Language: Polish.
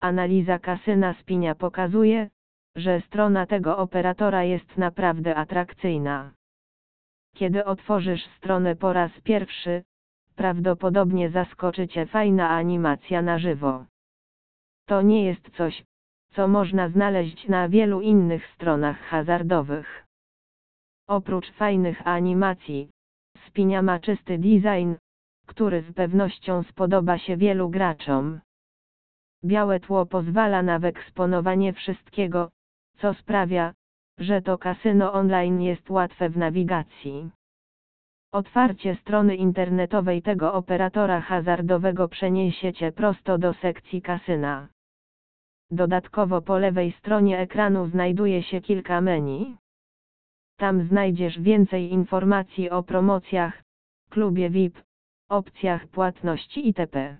Analiza kasyna Spinia pokazuje, że strona tego operatora jest naprawdę atrakcyjna. Kiedy otworzysz stronę po raz pierwszy, prawdopodobnie zaskoczy Cię fajna animacja na żywo. To nie jest coś, co można znaleźć na wielu innych stronach hazardowych. Oprócz fajnych animacji, Spinia ma czysty design, który z pewnością spodoba się wielu graczom. Białe tło pozwala na wyeksponowanie wszystkiego, co sprawia, że to kasyno online jest łatwe w nawigacji. Otwarcie strony internetowej tego operatora hazardowego przeniesie Cię prosto do sekcji kasyna. Dodatkowo po lewej stronie ekranu znajduje się kilka menu. Tam znajdziesz więcej informacji o promocjach, klubie VIP, opcjach płatności itp.